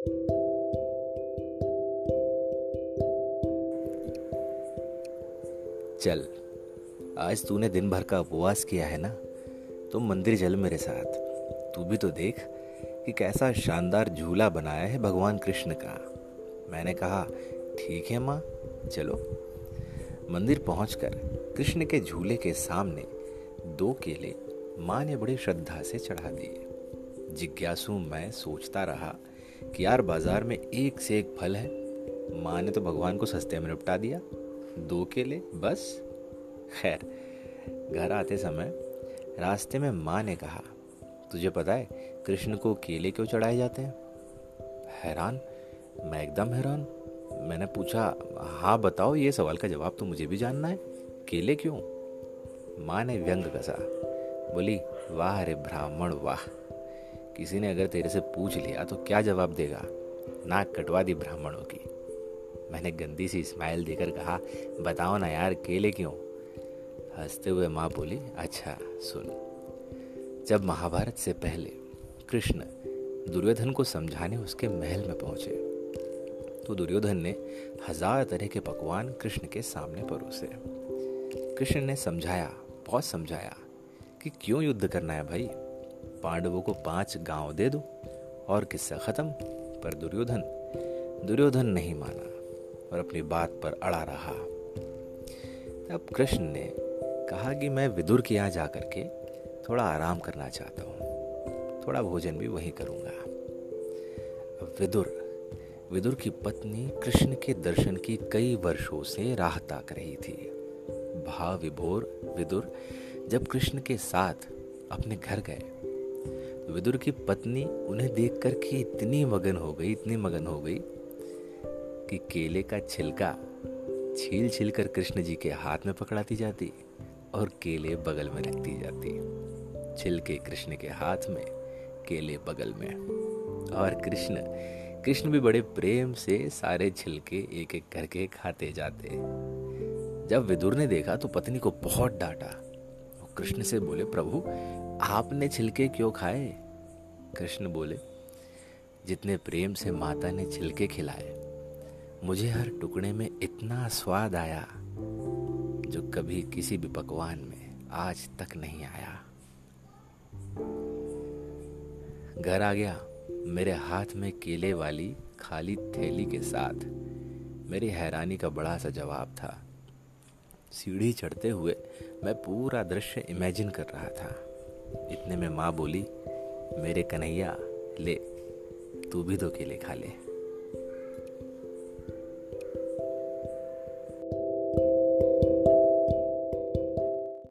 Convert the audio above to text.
चल, आज तूने दिन भर का उपवास किया है ना? तो मंदिर चल मेरे साथ। तू भी तो देख कि कैसा शानदार झूला बनाया है भगवान कृष्ण का। मैंने कहा, ठीक है माँ, चलो। मंदिर पहुंचकर कृष्ण के झूले के सामने दो केले माँ ने बड़ी श्रद्धा से चढ़ा दिए। जिज्ञासु मैं सोचता रहा कि यार बाज़ार में एक से एक फल है। माँ ने तो भगवान को सस्ते में निपटा दिया। दो केले, बस। खैर, घर आते समय रास्ते में माँ ने कहा, तुझे पता है, कृष्ण को केले क्यों चढ़ाए जाते हैं? हैरान? मैं एकदम हैरान। मैंने पूछा हाँ बताओ, ये सवाल का जवाब तो मुझे भी जानना है। केले क्यों? माँ ने व्यंग कसा। बोली, वाह रे ब्राह्मण, वाह। किसी ने अगर तेरे से पूछ लिया तो क्या जवाब देगा? नाक कटवा दी ब्राह्मणों की। मैंने गंदी सी स्माइल देकर कहा, बताओ ना यार, केले क्यों? हँसते हुए माँ बोली अच्छा सुन। जब महाभारत से पहले कृष्ण दुर्योधन को समझाने उसके महल में पहुँचे तो दुर्योधन ने हज़ार तरह के पकवान कृष्ण के सामने परोसे। कृष्ण ने समझाया, बहुत समझाया कि क्यों युद्ध करना है भाई? पांडवों को पाँच गाँव दे दो और किस्सा खत्म। पर दुर्योधन दुर्योधन नहीं माना और अपनी बात पर अड़ा रहा। तब कृष्ण ने कहा कि मैं विदुर के यहाँ जाकर के थोड़ा आराम करना चाहता हूँ। थोड़ा भोजन भी वहीं करूँगा। विदुर विदुर की पत्नी कृष्ण के दर्शन की कई वर्षों से राह ताक रही थी। भाव विभोर विदुर जब कृष्ण के साथ अपने घर गए विदुर की पत्नी उन्हें देख के इतनी मगन हो गई, इतनी मगन हो गई कि केले का छिलका छील छील कर कृष्ण जी के हाथ में पकड़ाती जाती और केले बगल में रखती जाती। छिलके कृष्ण के हाथ में, केले बगल में। और कृष्ण कृष्ण भी बड़े प्रेम से सारे छिलके एक एक करके खाते जाते। जब विदुर ने देखा तो पत्नी को बहुत डांटा। कृष्ण से बोले, प्रभु, आपने छिलके क्यों खाए? कृष्ण बोले, जितने प्रेम से माता ने छिलके खिलाए, मुझे हर टुकड़े में इतना स्वाद आया, जो कभी किसी भी पकवान में आज तक नहीं आया। घर आ गया, मेरे हाथ में केले वाली खाली थैली के साथ, मेरी हैरानी का बड़ा सा जवाब था। सीढ़ी चढ़ते हुए मैं पूरा दृश्य इमेजिन कर रहा था। इतने में माँ बोली, मेरे कन्हैया, ले, तू भी दो केले खा ले।